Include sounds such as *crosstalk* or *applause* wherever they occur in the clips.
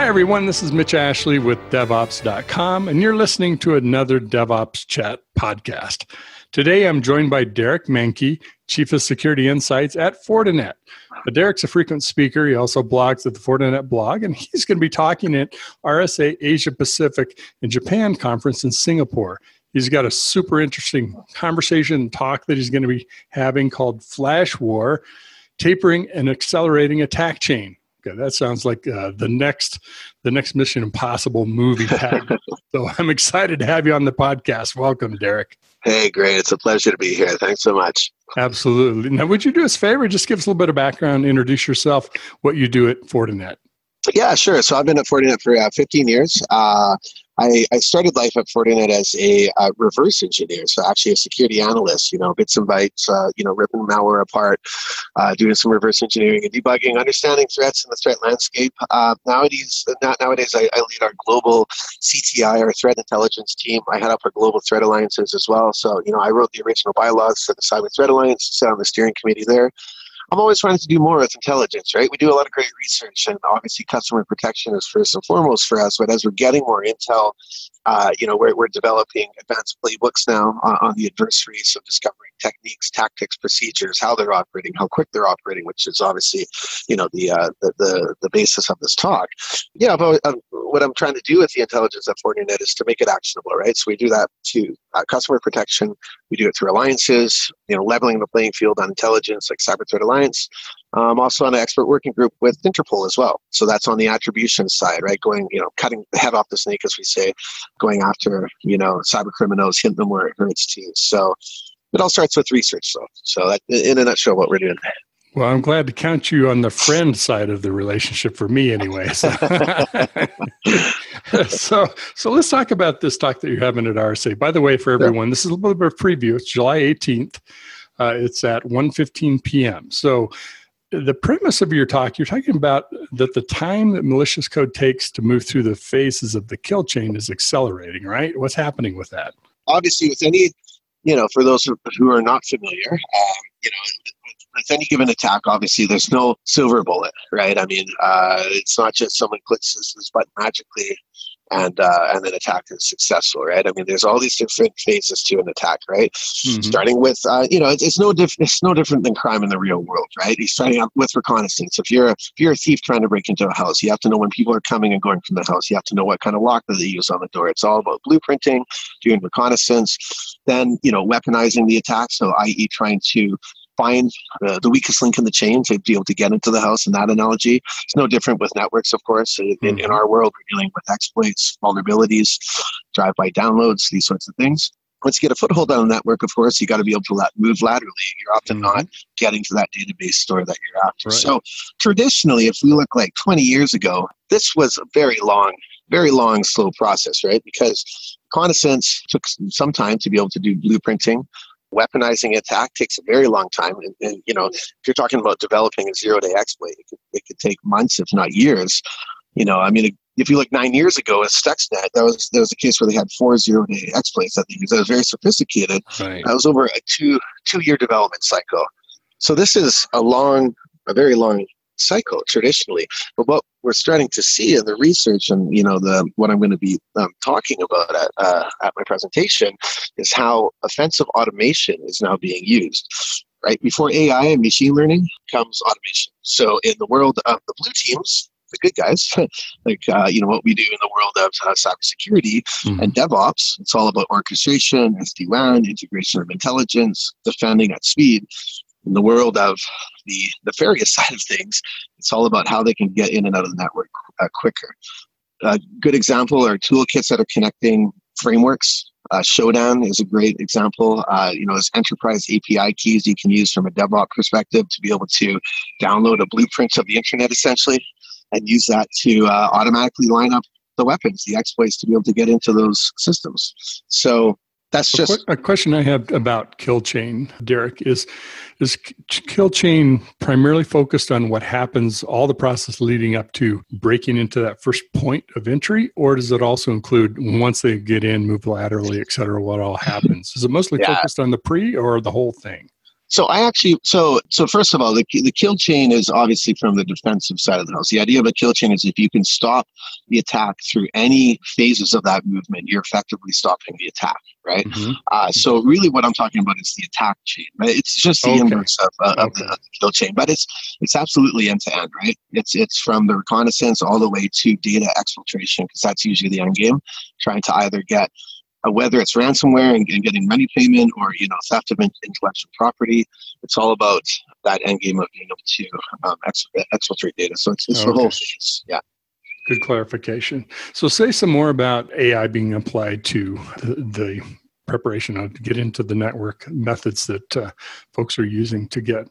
Hi, everyone. This is Mitch Ashley with DevOps.com, and you're listening to another DevOps Chat podcast. Today, I'm joined by Derek Manky, Chief of Security Insights at Fortinet. But Derek's a frequent speaker. He also blogs at the Fortinet blog, and he's going to be talking at RSA Asia Pacific and Japan conference in Singapore. He's got a super interesting conversation and talk that he's going to be having called Flash War Tapering and Accelerating Attack Chain. Okay, that sounds like uh, the next the next Mission Impossible movie. *laughs* so I'm excited to have you on the podcast. Welcome, Derek. Hey, great! It's a pleasure to be here. Thanks so much. Absolutely. Now, would you do us a favor? Just give us a little bit of background, introduce yourself, what you do at Fortinet. Yeah, sure. So I've been at Fortinet for uh, 15 years. Uh, I, I started life at Fortinet as a uh, reverse engineer, so actually a security analyst. You know, bits and bytes. Uh, you know, ripping malware apart, uh, doing some reverse engineering and debugging, understanding threats in the threat landscape. Uh, nowadays, nowadays I, I, lead our global CTI, our threat intelligence team. I head up our global threat alliances as well. So you know, I wrote the original bylaws for the Cyber Threat Alliance, sit on the steering committee there. I'm always trying to do more with intelligence, right? We do a lot of great research, and obviously, customer protection is first and foremost for us. But as we're getting more intel, uh, you know, we're, we're developing advanced playbooks now on, on the adversaries, so discovering techniques, tactics, procedures, how they're operating, how quick they're operating, which is obviously, you know, the uh, the, the, the basis of this talk. Yeah, but um, what I'm trying to do with the intelligence at Fortinet is to make it actionable, right? So we do that to uh, customer protection. We do it through alliances, you know, leveling the playing field on intelligence, like Cyber Threat Alliance. I'm also on an expert working group with Interpol as well. So that's on the attribution side, right? Going, you know, cutting the head off the snake, as we say, going after, you know, cyber criminals, hit them where it hurts too. So it all starts with research, though. So that, in a nutshell, what we're doing. Well, I'm glad to count you on the friend side of the relationship for me, anyway. So, *laughs* so, so, let's talk about this talk that you're having at RSA. By the way, for everyone, yeah. this is a little bit of a preview. It's July 18th. Uh, it's at 1.15 p.m. So the premise of your talk, you're talking about that the time that malicious code takes to move through the phases of the kill chain is accelerating, right? What's happening with that? Obviously, with any, you know, for those who are not familiar, um, you know, with any given attack, obviously, there's no silver bullet, right? I mean, uh, it's not just someone clicks this, this button magically and uh, and an attack is successful, right? I mean, there's all these different phases to an attack, right? Mm-hmm. Starting with, uh, you know, it's, it's no different. It's no different than crime in the real world, right? He's starting out with reconnaissance. If you're a, if you're a thief trying to break into a house, you have to know when people are coming and going from the house. You have to know what kind of lock that they use on the door. It's all about blueprinting, doing reconnaissance, then you know, weaponizing the attack. So, i.e., trying to find uh, the weakest link in the chain to be able to get into the house in that analogy. It's no different with networks, of course. In, mm-hmm. in our world, we're dealing with exploits, vulnerabilities, drive-by downloads, these sorts of things. Once you get a foothold on a network, of course, you got to be able to let, move laterally. You're often mm-hmm. not getting to that database store that you're after. Right. So traditionally, if we look like 20 years ago, this was a very long, very long, slow process, right? Because reconnaissance took some time to be able to do blueprinting weaponizing attack takes a very long time. And, and, you know, mm-hmm. if you're talking about developing a zero day exploit, it could, it could take months, if not years. You know, I mean, if you look nine years ago at Stuxnet, that was there was a case where they had four zero day exploits that they used. That was very sophisticated. Right. That was over a two two year development cycle. So this is a long, a very long cycle traditionally. But what we're starting to see in the research and you know the what I'm going to be um, talking about at, uh, at my presentation is how offensive automation is now being used. Right before AI and machine learning comes automation. So in the world of the blue teams, the good guys, *laughs* like uh, you know what we do in the world of uh, cybersecurity mm-hmm. and DevOps. It's all about orchestration, SD-WAN, integration of intelligence, defending at speed in the world of the nefarious *laughs* side of things, it's all about how they can get in and out of the network uh, quicker. A good example are toolkits that are connecting frameworks. Uh, Shodan is a great example. Uh, you know, there's enterprise API keys you can use from a DevOps perspective to be able to download a blueprint of the internet essentially and use that to uh, automatically line up the weapons, the exploits to be able to get into those systems. So that's just a question I have about kill chain, Derek. Is is kill chain primarily focused on what happens, all the process leading up to breaking into that first point of entry, or does it also include once they get in, move laterally, et cetera, what all happens? Is it mostly yeah. focused on the pre or the whole thing? So I actually, so so first of all, the the kill chain is obviously from the defensive side of the house. The idea of a kill chain is if you can stop the attack through any phases of that movement, you're effectively stopping the attack, right? Mm-hmm. Uh, so really, what I'm talking about is the attack chain. Right? It's just the okay. inverse of, uh, okay. of, the, of, the, kill chain, but it's it's absolutely end to end, right? It's it's from the reconnaissance all the way to data exfiltration because that's usually the end game, trying to either get uh, whether it's ransomware and, and, getting money payment or you know theft of intellectual property. It's all about that end game of being able to um, ex- exfiltrate data. So it's, it's okay. the whole phase. Yeah. Good clarification. So say some more about AI being applied to the, the preparation of get into the network methods that uh, folks are using to get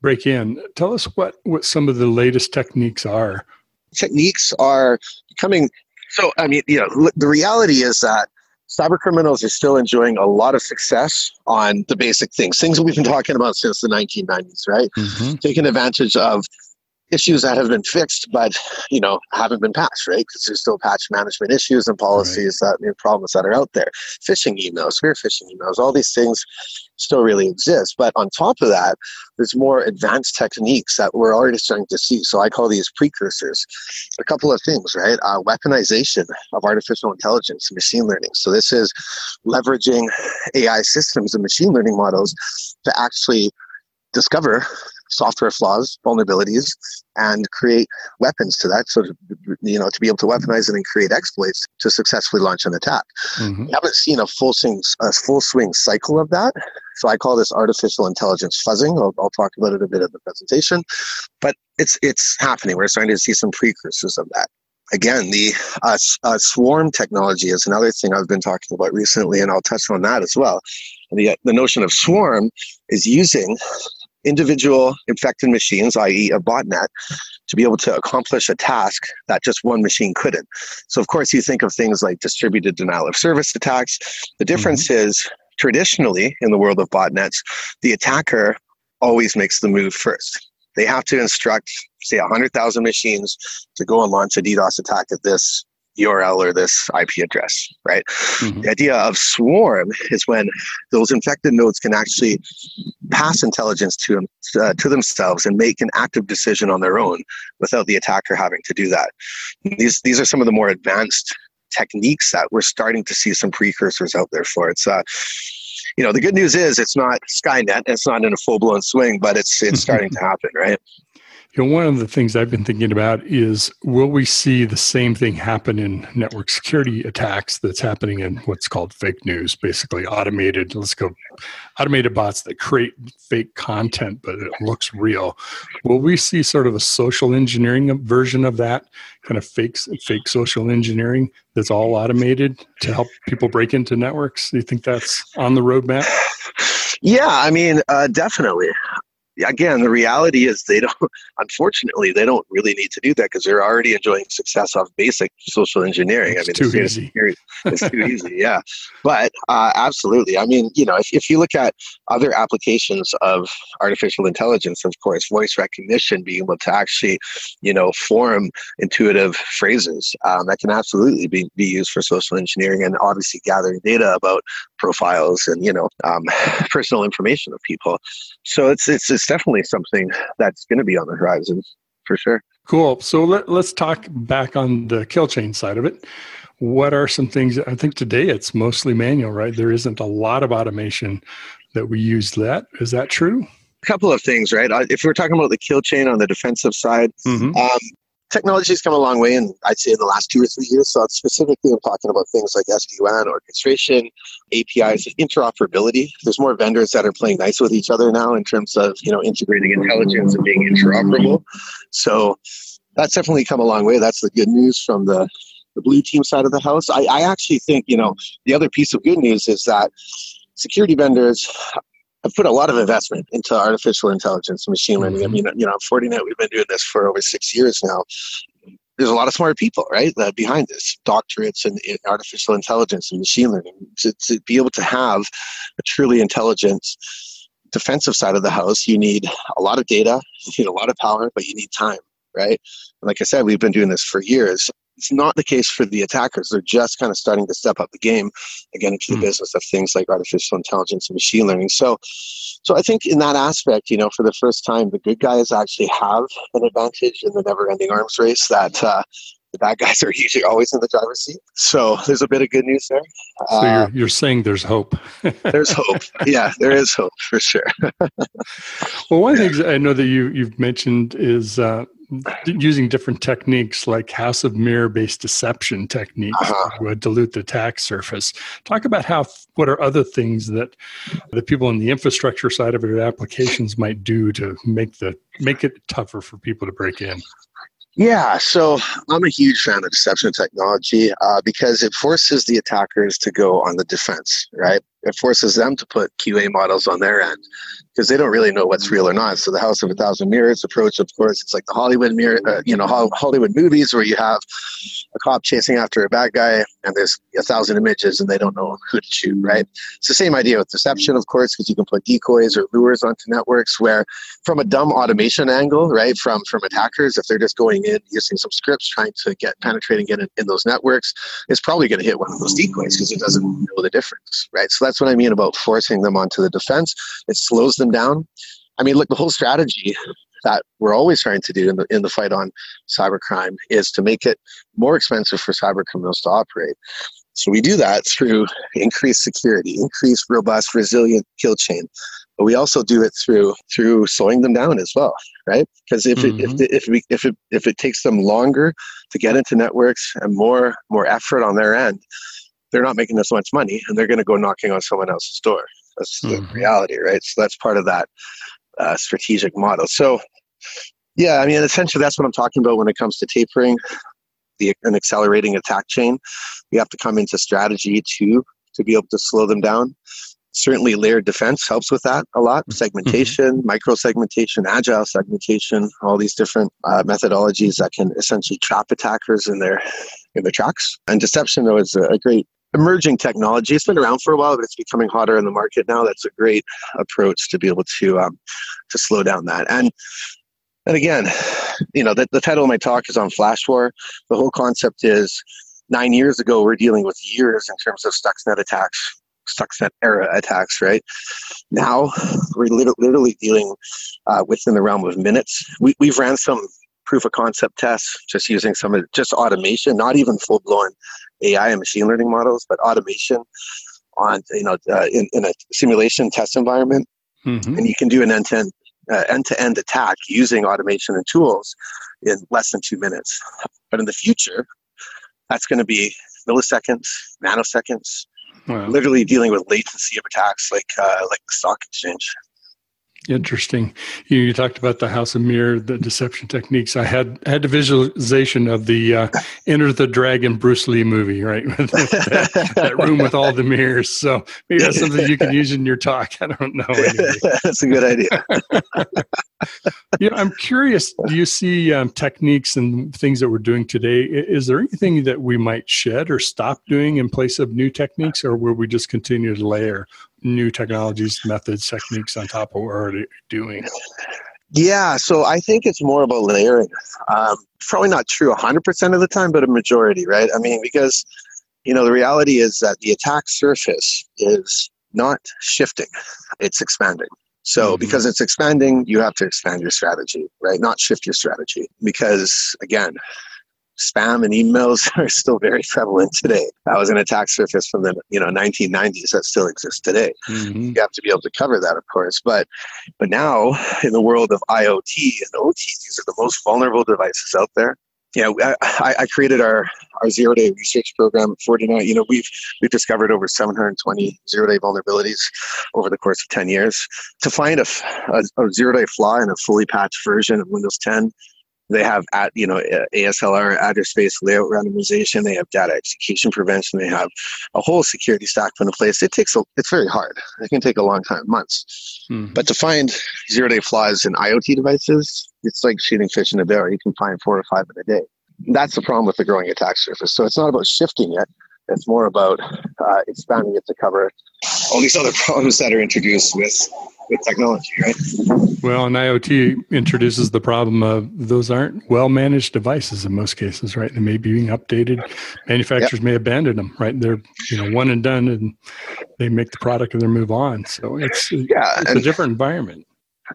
break in. Tell us what what some of the latest techniques are. Techniques are becoming so. I mean, you know, the reality is that cyber criminals are still enjoying a lot of success on the basic things, things that we've been talking about since the 1990s, right? Mm-hmm. Taking advantage of issues that have been fixed but you know haven't been patched right? Because there's still patch management issues and policies right. that you know, problems that are out there. Phishing emails spear phishing emails all these things still really exist. But on top of that there's more advanced techniques that we're already starting to see. So i call these precursors. A couple of things right? Uh, weaponization of artificial intelligence and machine learning. So this is leveraging ai systems and machine learning models to actually discover software flaws, vulnerabilities, and create weapons to that. So, to, you know, to be able to weaponize it and create exploits to successfully launch an attack. Mm-hmm. We haven't seen a full swing, a full swing cycle of that. So I call this artificial intelligence fuzzing. I'll, I'll talk about it a bit in the presentation, but it's it's happening. We're starting to see some precursors of that again, the uh, uh, swarm technology is another thing I've been talking about recently, and I'll touch on that as well. The, the notion of swarm is using individual infected machines, i.e., a botnet, to be able to accomplish a task that just one machine couldn't. So, of course, you think of things like distributed denial of service attacks. The difference mm-hmm. is traditionally in the world of botnets, the attacker always makes the move first. They have to instruct, say, 100,000 machines to go and launch a DDoS attack at this URL or this IP address, right? Mm-hmm. The idea of swarm is when those infected nodes can actually pass intelligence to them, uh, to themselves and make an active decision on their own without the attacker having to do that. These these are some of the more advanced techniques that we're starting to see some precursors out there for. It's uh, you know, the good news is it's not Skynet. It's not in a full blown swing, but it's it's *laughs* starting to happen, right? You know, one of the things I've been thinking about is will we see the same thing happen in network security attacks that's happening in what's called fake news, basically automated, let's go, automated bots that create fake content, but it looks real. Will we see sort of a social engineering version of that, kind of fake, fake social engineering that's all automated to help people break into networks? Do you think that's on the roadmap? Yeah, I mean, uh, definitely again, the reality is they don't, *laughs* unfortunately, they don't really need to do that because they're already enjoying success off basic social engineering. It's I mean, too easy. *laughs* It's too easy, yeah. But uh, absolutely. I mean, you know, if, if you look at other applications of artificial intelligence, of course, voice recognition, being able to actually, you know, form intuitive phrases, um, that can absolutely be, be used for social engineering and obviously gathering data about profiles and, you know, um, *laughs* personal information of people. So it's, it's, it's definitely something that's going to be on the horizon for sure. Cool. So let, let's talk back on the kill chain side of it. What are some things? I think today it's mostly manual, right? There isn't a lot of automation that we use. That is that true? A couple of things, right? Uh, if we're talking about the kill chain on the defensive side, mm-hmm. um, technology has come a long way and I'd say in the last two or three years. So specifically I'm talking about things like SD-WAN, orchestration, APIs, interoperability. There's more vendors that are playing nice with each other now in terms of, you know, integrating intelligence and being interoperable. So that's definitely come a long way. That's the good news from the, the blue team side of the house. I, I actually think, you know, the other piece of good news is that security vendors I've put a lot of investment into artificial intelligence and machine learning. Mm-hmm. I mean, you know, Fortinet, we've been doing this for over six years now. There's a lot of smart people, right, that behind this, doctorates in, in artificial intelligence and machine learning. To, to be able to have a truly intelligent defensive side of the house, you need a lot of data, you need a lot of power, but you need time, right? And like I said, we've been doing this for years. It's not the case for the attackers. They're just kind of starting to step up the game again into the mm. business of things like artificial intelligence and machine learning. So, so I think in that aspect, you know, for the first time, the good guys actually have an advantage in the never-ending arms race that uh, the bad *laughs* guys are usually always in the driver's seat. So there's a bit of good news there. So you're, uh, you're saying there's hope. *laughs* there's hope. Yeah, there is hope for sure. *laughs* well, one yeah. thing I know that you you've mentioned is uh, using different techniques like house of mirror based deception techniques uh-huh. to dilute the attack surface. Talk about how what are other things that the people in the infrastructure side of your applications might do to make the make it tougher for people to break in. Yeah, so I'm a huge fan of deception technology uh, because it forces the attackers to go on the defense, right? It forces them to put QA models on their end because they don't really know what's real or not. So the House of a Thousand Mirrors approach, of course, it's like the Hollywood mirror, uh, you know, Hollywood movies where you have a cop chasing after a bad guy and there's a thousand images and they don't know who to shoot, right? It's the same idea with deception, of course, because you can put decoys or lures onto networks where from a dumb automation angle, right, from, from attackers, if they're just going in using some scripts trying to get penetrating in, in those networks, it's probably going to hit one of those decoys because it doesn't know the difference, right? So that's what I mean about forcing them onto the defense. It slows them down. I mean, look, the whole strategy that we're always trying to do in the in the fight on cybercrime is to make it more expensive for cyber criminals to operate. So we do that through increased security, increased robust, resilient kill chain. But we also do it through through slowing them down as well, right? Because if mm-hmm. it, if mm-hmm. if we, if it if it takes them longer to get into networks and more more effort on their end, they're not making as much money, and they're going to go knocking on someone else's door. That's the mm-hmm. reality, right? So that's part of that uh, strategic model. So, yeah, I mean, essentially, that's what I'm talking about when it comes to tapering the an accelerating attack chain. You have to come into strategy to to be able to slow them down. Certainly, layered defense helps with that a lot. Mm-hmm. Segmentation, mm-hmm. micro segmentation, agile segmentation, all these different uh, methodologies that can essentially trap attackers in their in their tracks. And deception, though, is a great emerging technology. It's been around for a while, but it's becoming hotter in the market now. That's a great approach to be able to um, to slow down that. And and again, you know, the, the title of my talk is on Flash War. The whole concept is nine years ago, we're dealing with years in terms of Stuxnet attacks, Stuxnet era attacks, right? Now, we're literally dealing uh, within the realm of minutes. We, we've ran some proof of concept tests just using some of just automation, not even full blown AI and machine learning models, but automation on you know uh, in, in a simulation test environment, mm-hmm. and you can do an end-to-end uh, end-to-end attack using automation and tools in less than two minutes. But in the future, that's going to be milliseconds, nanoseconds, wow. literally dealing with latency of attacks like uh, like the stock exchange. Interesting. You, you, talked about the House of Mirror, the deception techniques. I had had a visualization of the uh, Enter the Dragon Bruce Lee movie, right? *laughs* that, that, room with all the mirrors. So maybe that's something you can use in your talk. I don't know. Anyway. *laughs* that's a good idea. *laughs* yeah, I'm curious. Do you see um, techniques and things that we're doing today? Is there anything that we might shed or stop doing in place of new techniques, or will we just continue to layer new technologies, methods, techniques on top of what we're already doing? Yeah, so I think it's more about layering. Um, probably not true 100% of the time, but a majority, right? I mean, because, you know, the reality is that the attack surface is not shifting, it's expanding. So, mm-hmm. because it's expanding, you have to expand your strategy, right? Not shift your strategy. Because, again, spam and emails *laughs* are still very prevalent today. That was an attack surface from the you know 1990s that still exists today. Mm-hmm. You have to be able to cover that, of course. But but now in the world of IoT and OT, these are the most vulnerable devices out there. You know, I, I created our, our zero day research program at Fortinet. You know, we've we've discovered over 720 zero day vulnerabilities over the course of 10 years. To find a, a, a zero day flaw in a fully patched version of Windows 10 they have at you know ASLR address space layout randomization. They have data execution prevention. They have a whole security stack put in place. It takes a, it's very hard. It can take a long time, months. Mm-hmm. But to find zero day flaws in IoT devices, it's like shooting fish in a barrel. You can find four or five in a day. That's the problem with the growing attack surface. So it's not about shifting it. It's more about uh, expanding it to cover all these other *laughs* problems that are introduced with with technology, right? Well, and IoT introduces the problem of those aren't well managed devices in most cases, right? They may be being updated. Manufacturers yep. may abandon them, right? They're you know one and done, and they make the product and they move on. So it's yeah, it's and, a different environment.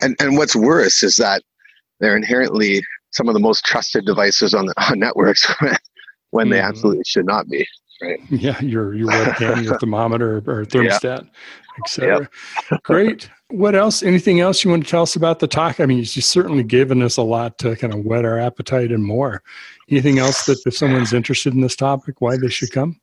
And and what's worse is that they're inherently some of the most trusted devices on the on networks *laughs* when mm-hmm. they absolutely should not be. Right. *laughs* Yeah, your your webcam, your *laughs* thermometer, or thermostat, yeah. etc. Yep. Great. What else? Anything else you want to tell us about the talk? I mean, you've certainly given us a lot to kind of whet our appetite and more. Anything else that if someone's interested in this topic, why they should come?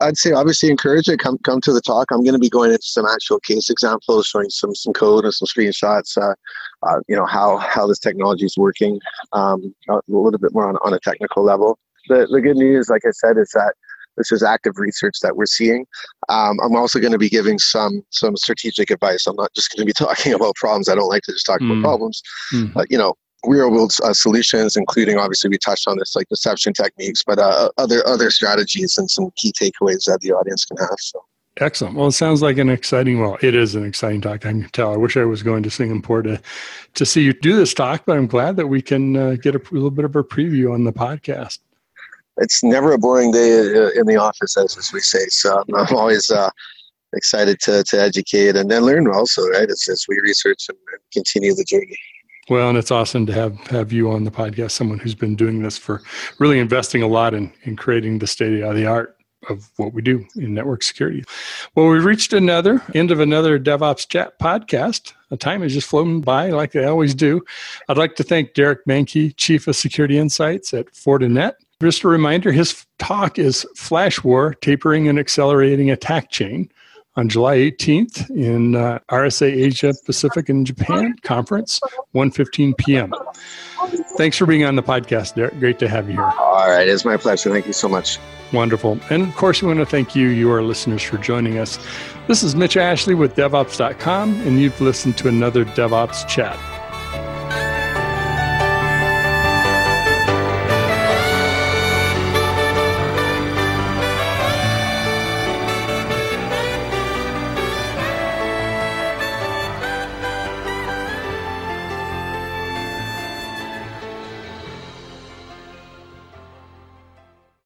I'd say obviously encourage it. Come come to the talk. I'm going to be going into some actual case examples, showing some some code and some screenshots. Uh, uh, you know how how this technology is working um, a little bit more on, on a technical level. The the good news, like I said, is that this is active research that we're seeing. Um, I'm also going to be giving some some strategic advice. I'm not just going to be *laughs* talking about problems. I don't like to just talk mm. about problems. Mm. But you know, real world uh, solutions, including obviously we touched on this like deception techniques, but uh, other other strategies and some key takeaways that the audience can have. So. Excellent. Well, it sounds like an exciting. Well, it is an exciting talk. I can tell. I wish I was going to Singapore to to see you do this talk, but I'm glad that we can uh, get a, a little bit of a preview on the podcast it's never a boring day uh, in the office, as, as we say. So I'm always uh, excited to, to educate and then learn also, right? It's as we research and continue the journey. Well, and it's awesome to have have you on the podcast, someone who's been doing this for really investing a lot in, in creating the state of the art of what we do in network security. Well, we reached another end of another DevOps Chat podcast. The time has just flown by like they always do. I'd like to thank Derek Manky, Chief of Security Insights at Fortinet, just a reminder his talk is Flash War Tapering and Accelerating Attack Chain on July 18th in uh, RSA Asia Pacific and Japan conference, 1:15 p.m. Thanks for being on the podcast, Derek. Great to have you here. All right, it's my pleasure. Thank you so much. Wonderful. And of course, we want to thank you, you, our listeners, for joining us. This is Mitch Ashley with DevOps.com, and you've listened to another DevOps Chat.